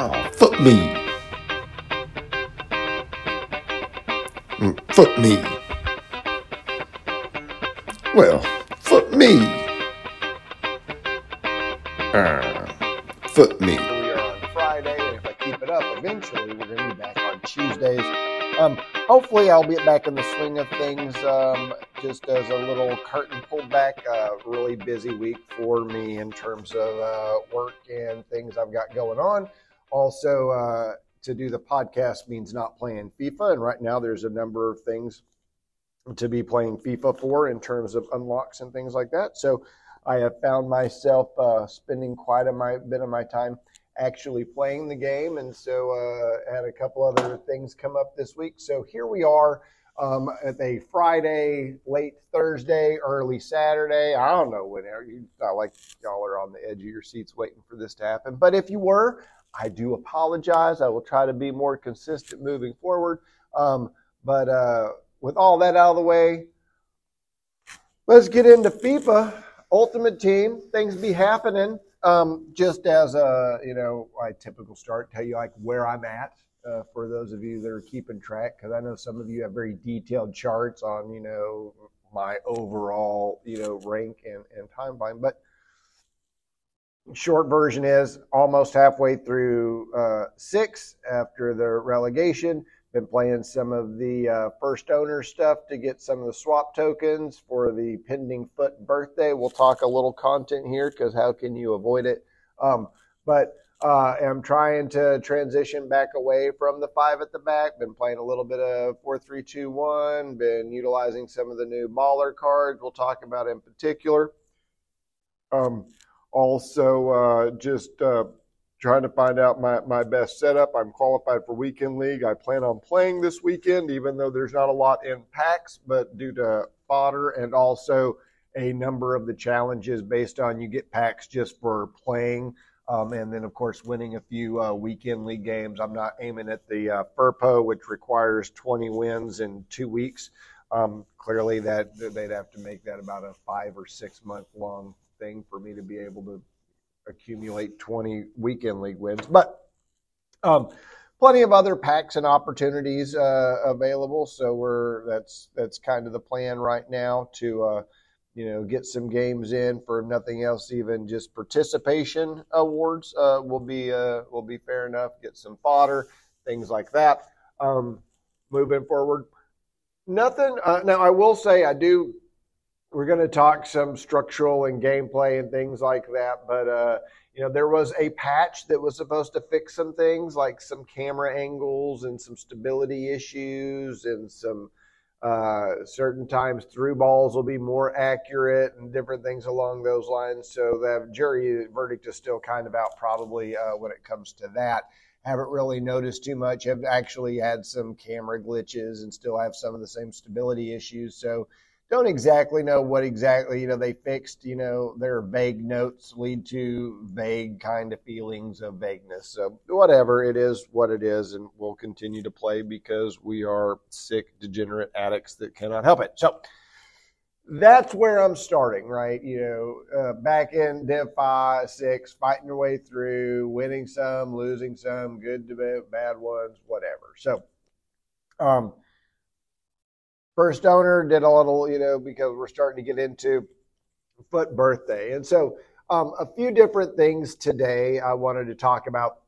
Oh, FUT me. Mm, FUT me. Well, FUT me. Uh, FUT me. We are on Friday, and if I keep it up, eventually we're going to be back on Tuesdays. Um, hopefully, I'll get back in the swing of things. Um, just as a little curtain pulled back, a really busy week for me in terms of uh, work and things I've got going on. Also, uh, to do the podcast means not playing FIFA, and right now there's a number of things to be playing FIFA for in terms of unlocks and things like that. So I have found myself uh, spending quite a my, bit of my time actually playing the game, and so uh, had a couple other things come up this week. So here we are um, at a Friday, late Thursday, early Saturday. I don't know whenever. You not like y'all are on the edge of your seats waiting for this to happen, but if you were, I do apologize. I will try to be more consistent moving forward. Um, but uh, with all that out of the way, let's get into FIFA Ultimate Team. Things be happening. Um, just as a you know, my typical start, tell you like where I'm at uh, for those of you that are keeping track, because I know some of you have very detailed charts on you know my overall you know rank and, and timeline, but short version is almost halfway through uh, six after the relegation. Been playing some of the uh, first owner stuff to get some of the swap tokens for the pending FUT birthday. We'll talk a little content here because how can you avoid it? Um, but uh, am trying to transition back away from the five at the back. Been playing a little bit of four three two one. Been utilizing some of the new Mahler cards. We'll talk about in particular. Um, also, uh, just uh, trying to find out my, my best setup. I'm qualified for weekend league. I plan on playing this weekend, even though there's not a lot in packs, but due to fodder and also a number of the challenges based on you get packs just for playing. Um, and then, of course, winning a few uh, weekend league games. I'm not aiming at the uh, FURPO, which requires 20 wins in two weeks. Um, clearly, that they'd have to make that about a five or six month long thing for me to be able to accumulate 20 weekend league wins. But um, plenty of other packs and opportunities uh, available. So we're that's that's kind of the plan right now to uh, you know get some games in for nothing else, even just participation awards uh, will be uh, will be fair enough. Get some fodder, things like that. Um, moving forward, nothing. Uh, now I will say I do we're going to talk some structural and gameplay and things like that. But uh, you know, there was a patch that was supposed to fix some things, like some camera angles and some stability issues, and some uh, certain times through balls will be more accurate and different things along those lines. So the jury verdict is still kind of out, probably uh, when it comes to that. Haven't really noticed too much. Have actually had some camera glitches and still have some of the same stability issues. So don't exactly know what exactly you know they fixed you know their vague notes lead to vague kind of feelings of vagueness. So whatever it is what it is and we'll continue to play because we are sick degenerate addicts that cannot help it. So that's where i'm starting right? You know uh, back in div 5 6 fighting your way through winning some losing some good to bad ones whatever. So um first owner did a little you know because we're starting to get into FUT birthday. And so um, a few different things today i wanted to talk about.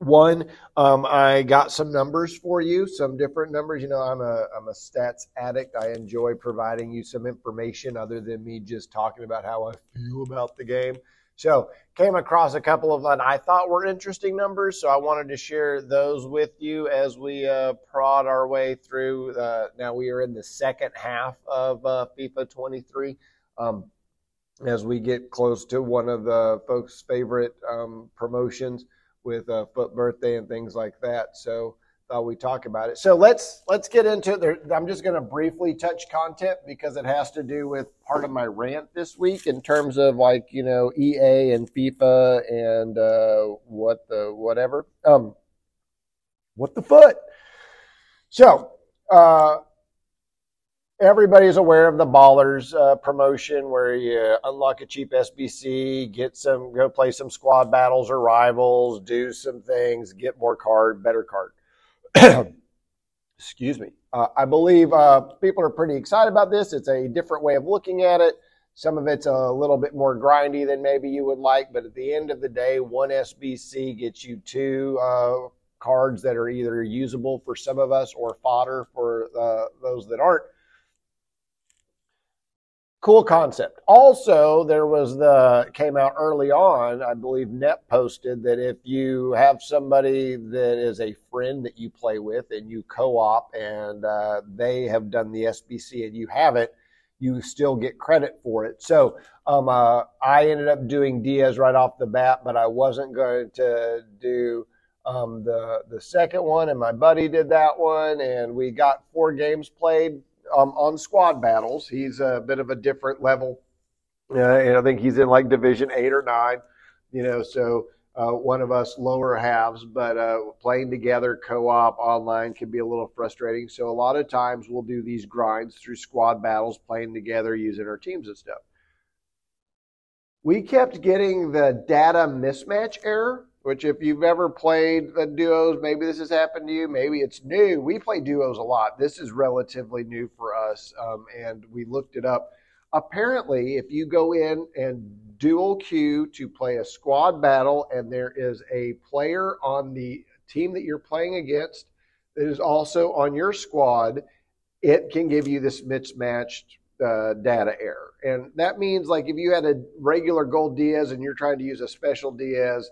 One um, i got some numbers for you some different numbers. You know i'm a i'm a stats addict. I enjoy providing you some information other than me just talking about how i feel about the game so came across a couple of that I thought were interesting numbers, so I wanted to share those with you as we uh, prod our way through. Uh, now we are in the second half of uh, FIFA 23. Um, as we get close to one of the folks' favorite um, promotions with uh, FUT Birthday and things like that. So we talk about it. So let's let's get into it. There, I'm just going to briefly touch content because it has to do with part of my rant this week in terms of like you know EA and FIFA and uh, what the whatever. Um, what the foot? So uh, everybody's aware of the Ballers uh, promotion where you unlock a cheap SBC, get some, go play some squad battles or rivals, do some things, get more card, better card. Excuse me. Uh, I believe uh, people are pretty excited about this. It's a different way of looking at it. Some of it's a little bit more grindy than maybe you would like, but at the end of the day, one SBC gets you two uh, cards that are either usable for some of us or fodder for uh, those that aren't cool concept. Also, there was the came out early on. I believe Net posted that if you have somebody that is a friend that you play with and you co-op and uh, they have done the SBC and you haven't, you still get credit for it. So um, uh, I ended up doing Diaz right off the bat, but I wasn't going to do. Um, the the second one, and my buddy did that one, and we got four games played um, on squad battles. He's a bit of a different level. Uh, and I think he's in like Division eight or nine. You know, so uh, one of us lower halves, but uh, playing together co-op online can be a little frustrating. So a lot of times we'll do these grinds through squad battles, playing together, using our teams and stuff. We kept getting the data mismatch error which if you've ever played the duos, maybe this has happened to you, maybe it's new. We play duos a lot. This is relatively new for us, um, and we looked it up. Apparently, if you go in and dual queue to play a squad battle, and there is a player on the team that you're playing against that is also on your squad, it can give you this mismatched uh, data error. And that means, like, if you had a regular gold Diaz and you're trying to use a special Diaz,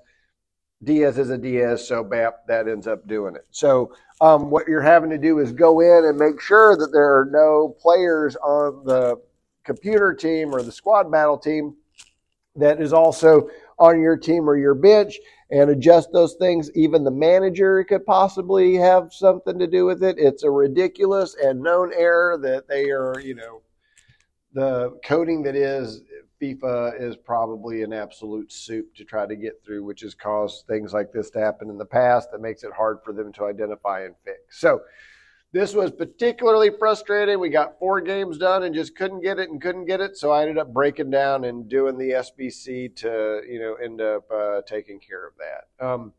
Diaz is a Diaz, so BAP that ends up doing it. So um, what you're having to do is go in and make sure that there are no players on the computer team or the squad battle team that is also on your team or your bench and adjust those things. Even the manager could possibly have something to do with it. It's a ridiculous and known error that they are, you know, the coding that is FIFA is probably an absolute soup to try to get through, which has caused things like this to happen in the past that makes it hard for them to identify and fix. So this was particularly frustrating. We got four games done and just couldn't get it and couldn't get it. So I ended up breaking down and doing the SBC to, you know, end up uh, taking care of that. Um,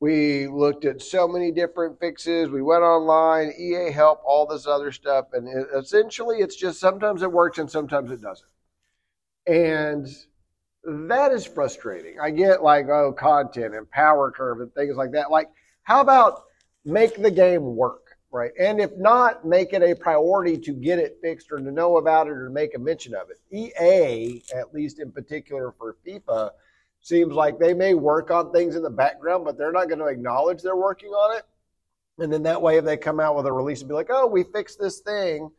we looked at so many different fixes. We went online, EA help, all this other stuff. And it, essentially, it's just sometimes it works and sometimes it doesn't. And that is frustrating. I get like, oh, content and power curve and things like that. Like, how about make the game work, right? And if not, make it a priority to get it fixed or to know about it or to make a mention of it. EA, at least in particular for FIFA, seems like they may work on things in the background, but they're not going to acknowledge they're working on it. And then that way, if they come out with a release and be like, oh, we fixed this thing,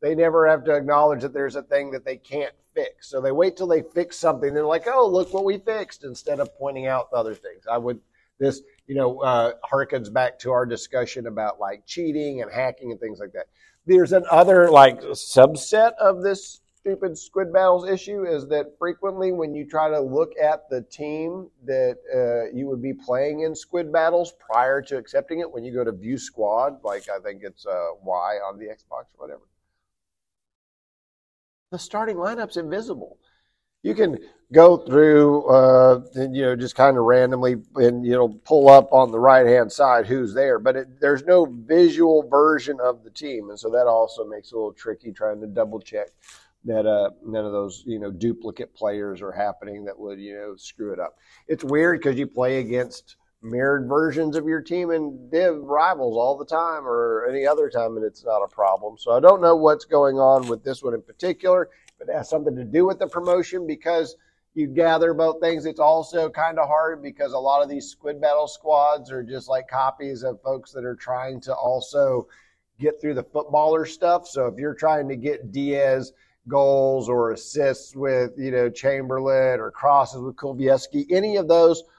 they never have to acknowledge that there's a thing that they can't fix. So they wait till they fix something. They're like, oh, look what we fixed instead of pointing out other things. I would, this, you know, uh, harkens back to our discussion about like cheating and hacking and things like that. There's another like subset of this stupid squid battles issue is that frequently when you try to look at the team that uh, you would be playing in squid battles prior to accepting it, when you go to view squad, like I think it's uh, Y on the Xbox or whatever, the starting lineup's invisible. You can go through, uh, and, you know, just kind of randomly and, you know, pull up on the right hand side who's there, but it, there's no visual version of the team. And so that also makes it a little tricky trying to double check that uh, none of those, you know, duplicate players are happening that would, you know, screw it up. It's weird because you play against mirrored versions of your team and div rivals all the time or any other time and it's not a problem. So I don't know what's going on with this one in particular. but it has something to do with the promotion because you gather both things. It's also kind of hard because a lot of these squid battle squads are just like copies of folks that are trying to also get through the FUT Baller stuff. So if you're trying to get Diaz goals or assists with, you know, Chamberlain or crosses with Kulusevski, any of those –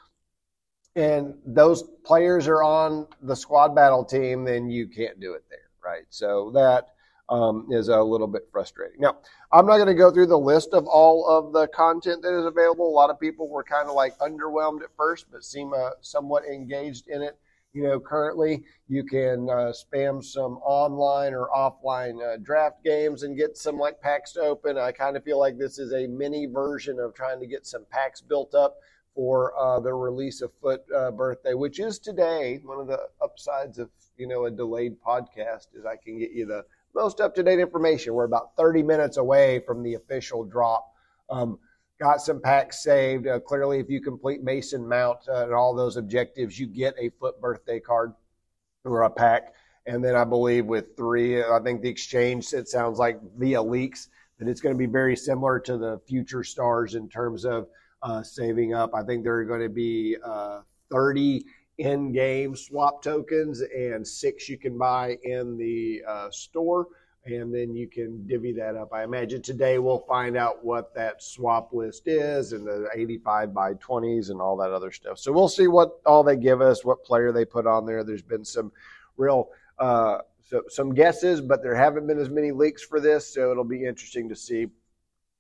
and those players are on the squad battle team, then you can't do it there, right? So that um, is a little bit frustrating. Now, I'm not going to go through the list of all of the content that is available. A lot of people were kind of like underwhelmed at first, but seem uh, somewhat engaged in it. you know, currently you can uh, spam some online or offline uh, draft games and get some like packs to open. I kind of feel like this is a mini version of trying to get some packs built up for uh, the release of FUT uh, Birthday, which is today. One of the upsides of you know a delayed podcast is I can get you the most up to date information. We're about 30 minutes away from the official drop. Um, got some packs saved. Uh, clearly, if you complete Mason Mount uh, and all those objectives, you get a FUT Birthday card or a pack. And then I believe with three, I think the exchange, it sounds like via leaks, that it's going to be very similar to the future stars in terms of uh, saving up. I think there are going to be uh, 30 in game swap tokens and six you can buy in the uh, store. And then you can divvy that up. I imagine today we'll find out what that swap list is and the 85 by 20s and all that other stuff. So we'll see what all they give us, what player they put on there. There's been some real uh, so, some guesses, but there haven't been as many leaks for this. So it'll be interesting to see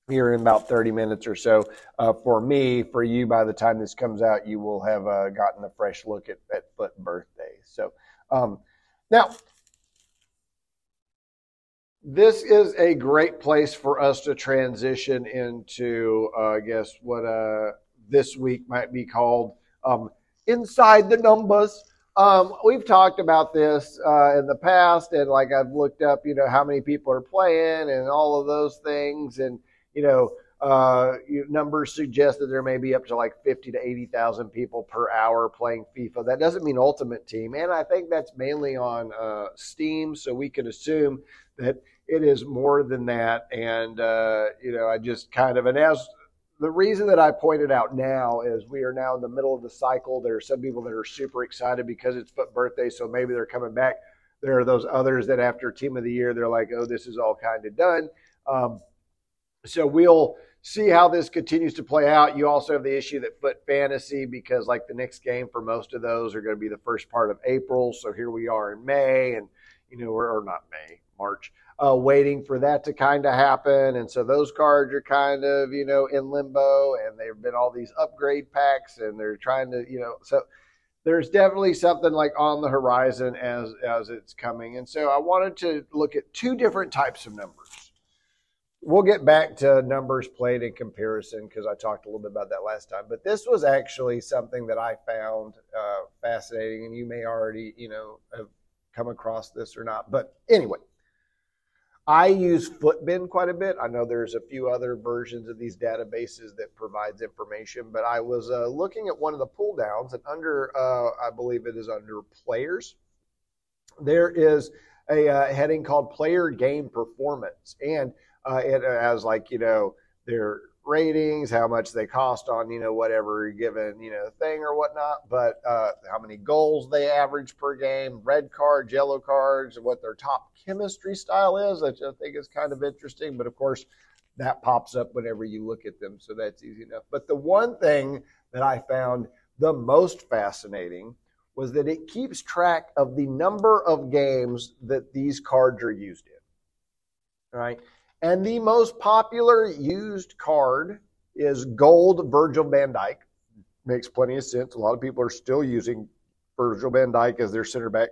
here in about 30 minutes or so. Uh, for me, for you, by the time this comes out, you will have uh, gotten a fresh look at, at FUT Birthday. So um, now, this is a great place for us to transition into, uh, I guess, what uh, this week might be called um, Inside the Numbers. Um, we've talked about this uh, in the past, and like I've looked up, you know, how many people are playing and all of those things. And you know, uh, numbers suggest that there may be up to like 50 to 80,000 people per hour playing FIFA. That doesn't mean Ultimate Team. And I think that's mainly on uh, Steam. So we can assume that it is more than that. And, uh, you know, I just kind of, and as the reason that I pointed out now is we are now in the middle of the cycle. There are some people that are super excited because it's FUT Birthday. So maybe they're coming back. There are those others that after Team of the Year, they're like, oh, this is all kind of done. Um, so we'll see how this continues to play out. You also have the issue that FUT Fantasy, because like the next game for most of those are going to be the first part of April. So here we are in May, and you know, or, or not May, March, uh, waiting for that to kind of happen. And so those cards are kind of you know in limbo, and there have been all these upgrade packs, and they're trying to you know so. There's definitely something like on the horizon as as it's coming, and so I wanted to look at two different types of numbers we'll get back to numbers played in comparison because I talked a little bit about that last time. But this was actually something that I found uh, fascinating, and you may already, you know, have come across this or not. But anyway, I use Futbin quite a bit. I know there's a few other versions of these databases that provides information, but I was uh, looking at one of the pull downs, and under, uh, I believe it is under players, there is a uh, heading called player game performance, and uh, it has like you know their ratings, how much they cost on you know whatever given you know thing or whatnot, but uh, how many goals they average per game, red cards, yellow cards, what their top chemistry style is, which I think is kind of interesting. But of course, that pops up whenever you look at them, so that's easy enough. But the one thing that I found the most fascinating was that it keeps track of the number of games that these cards are used in. Right? And the most popular used card is gold Virgil van Dijk. Makes plenty of sense. A lot of people are still using Virgil van Dijk as their center back.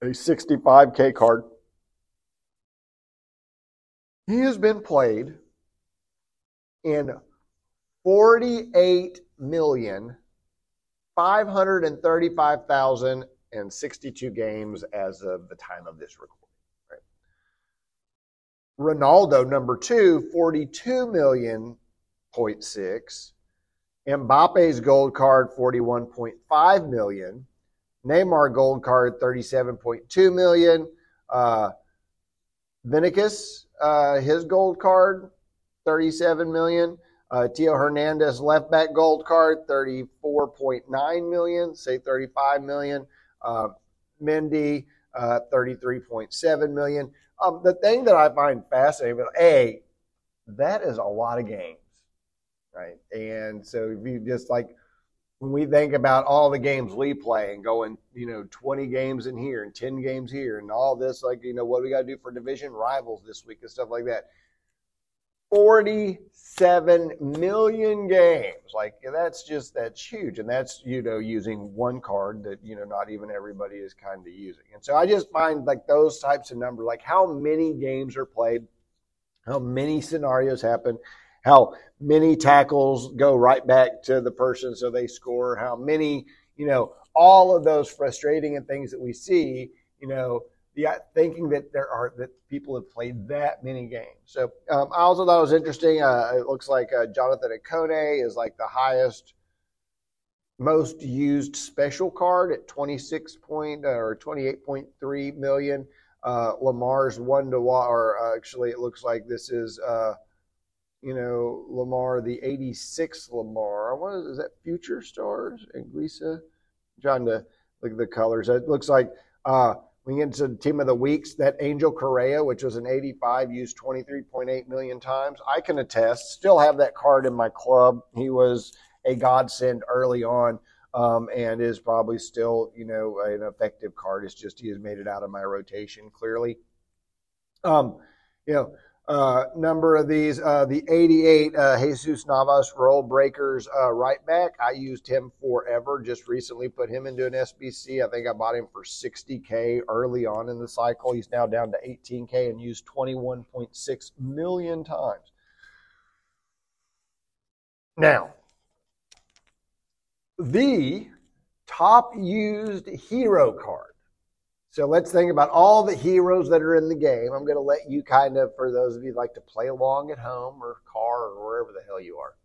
A 65K card. He has been played in 48 million 535,062 games as of the time of this recording. Ronaldo, number two, 42 million point six. Mbappe's gold card, 41.5 million. Neymar gold card, 37.2 million. Uh, Vinicius, uh, his gold card, 37 million. Uh, Theo Hernandez left back gold card, 34.9 million, say 35 million. Uh, Mendy, uh, 33.7 million. Um, the thing that I find fascinating, a, that is a lot of games, right? And so if you just like when we think about all the games we play and going, you know, 20 games in here and 10 games here and all this, like, you know, what we got to do for division rivals this week and stuff like that. 47 million games. Like that's just that's huge, and that's you know using one card that you know not even everybody is kind of using. And so I just find like those types of numbers, like how many games are played, how many scenarios happen, how many tackles go right back to the person so they score, how many you know all of those frustrating and things that we see, you know the thinking that there are that people have played that many games. So um, I also thought it was interesting. Uh, it looks like uh, Jonathan Ikone is like the highest, most used special card at 26 point uh, or 28.3 million. Uh, Lamar's one to one, or uh, actually it looks like this is, uh, you know, Lamar the 86 Lamar. What is, is that? Future Stars and Glisa. Trying to look at the colors. It looks like. We get into the team of the weeks. That Angel Correa, which was an 85, used 23.8 million times. I can attest. Still have that card in my club. He was a godsend early on, um, and is probably still, you know, an effective card. It's just he has made it out of my rotation clearly. Um, you know, uh, number of these. Uh, the 88 uh, Jesus Navas Rulebreakers uh, right back. I used him forever. Just recently put him into an SBC. I think I bought him for 60K early on in the cycle. He's now down to 18K and used 21.6 million times. Now, the top used hero card so let's think about all the heroes that are in the game. I'm going to let you kind of, for those of you like to play along at home or car or wherever the hell you are,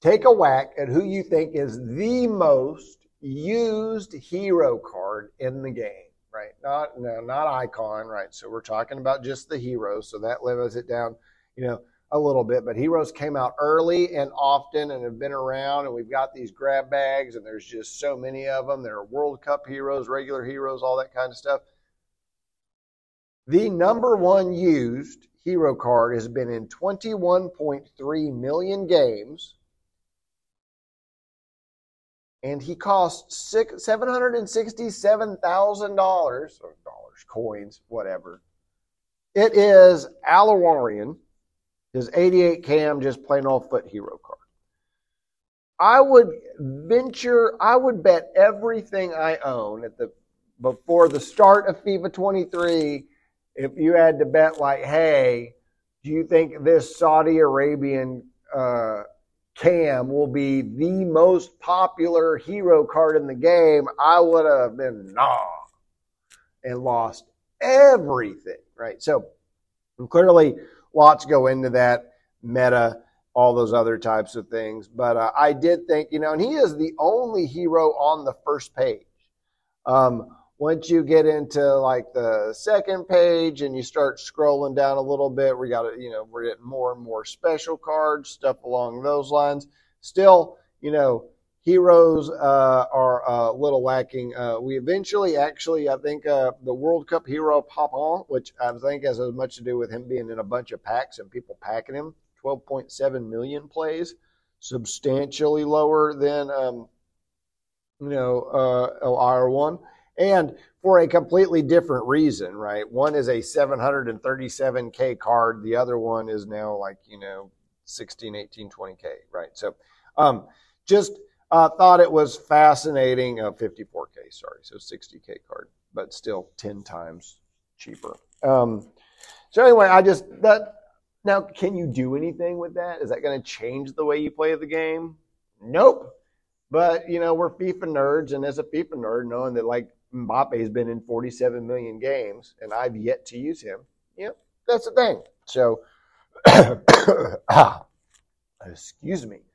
take a whack at who you think is the most used hero card in the game, right? Not no, not icon, right? So we're talking about just the heroes. So that limits it down, you know, a little bit, but Heroes came out early and often and have been around, and we've got these grab bags, and there's just so many of them. There are World Cup heroes, regular heroes, all that kind of stuff. The number one used hero card has been in 21.3 million games, and he costs $767,000, or dollars, coins, whatever. It is Al-Owairan his 88 cam, just plain old FUT hero card. I would venture, I would bet everything I own at the before the start of FIFA 23. If you had to bet, like, hey, do you think this Saudi Arabian uh, cam will be the most popular hero card in the game? I would have been nah and lost everything, right? So clearly lots go into that meta, all those other types of things. But uh, I did think, you know, and he is the only hero on the first page. Um, once you get into like the second page and you start scrolling down a little bit, we got to, you know, we're getting more and more special cards, stuff along those lines. Still, you know, heroes uh, are a little lacking. Uh, we eventually, actually, I think uh, the World Cup hero Papin, which I think has as much to do with him being in a bunch of packs and people packing him, 12.7 million plays, substantially lower than, um, you know, uh, LR1. And for a completely different reason, right? One is a 737K card. The other one is now like, you know, 16, 18, 20K, right? So, um, just uh, thought it was fascinating. Uh, 54K, sorry, so 60K card, but still 10 times cheaper. Um, so anyway, I just that now can you do anything with that? Is that going to change the way you play the game? Nope. But you know we're FIFA nerds, and as a FIFA nerd, knowing that like Mbappe has been in 47 million games, and I've yet to use him, yeah, that's the thing. So, ah, excuse me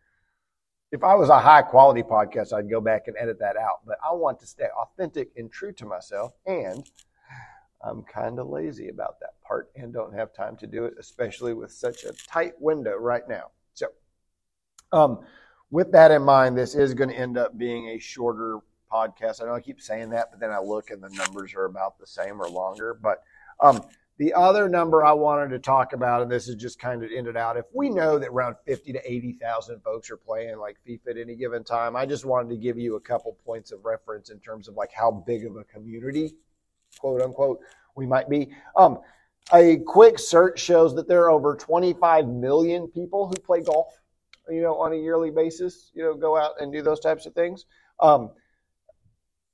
if I was a high quality podcast, I'd go back and edit that out. But I want to stay authentic and true to myself. And I'm kind of lazy about that part and don't have time to do it, especially with such a tight window right now. So, um, with that in mind, this is going to end up being a shorter podcast. I know I keep saying that, but then I look and the numbers are about the same or longer. But um, the other number I wanted to talk about, and this is just kind of ended out, if we know that around 50 to 80,000 folks are playing like FIFA at any given time, I just wanted to give you a couple points of reference in terms of like how big of a community, quote unquote, we might be. Um, a quick search shows that there are over 25 million people who play golf, you know, on a yearly basis, you know, go out and do those types of things. Um,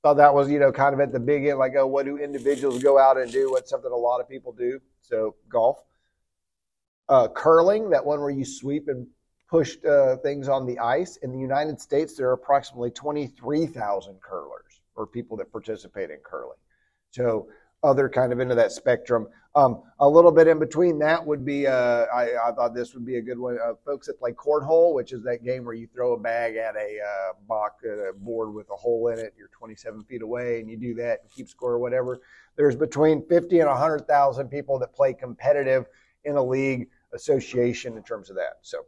thought that was, you know, kind of at the big end, like, oh, what do individuals go out and do? What's something a lot of people do? So golf. Uh, curling, that one where you sweep and push uh, things on the ice. In the United States, there are approximately 23,000 curlers or people that participate in curling. So other kind of into that spectrum. Um, a little bit in between that would be, uh, I, I, thought this would be a good one. Uh, folks that play cornhole, which is that game where you throw a bag at a uh, box, a board with a hole in it. You're 27 feet away, and you do that and keep score or whatever. There's between 50 and 100,000 people that play competitive in a league association in terms of that. So,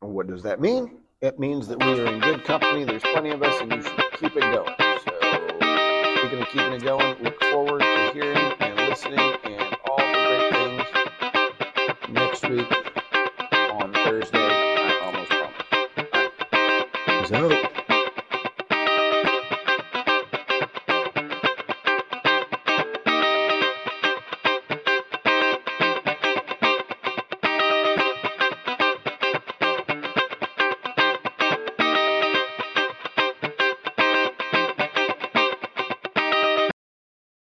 what does that mean? It means that we are in good company. There's plenty of us, and you should keep it going. Speaking of keeping it going, look forward to hearing and listening and all the great things next week on Thursday. I almost promise. Peace out.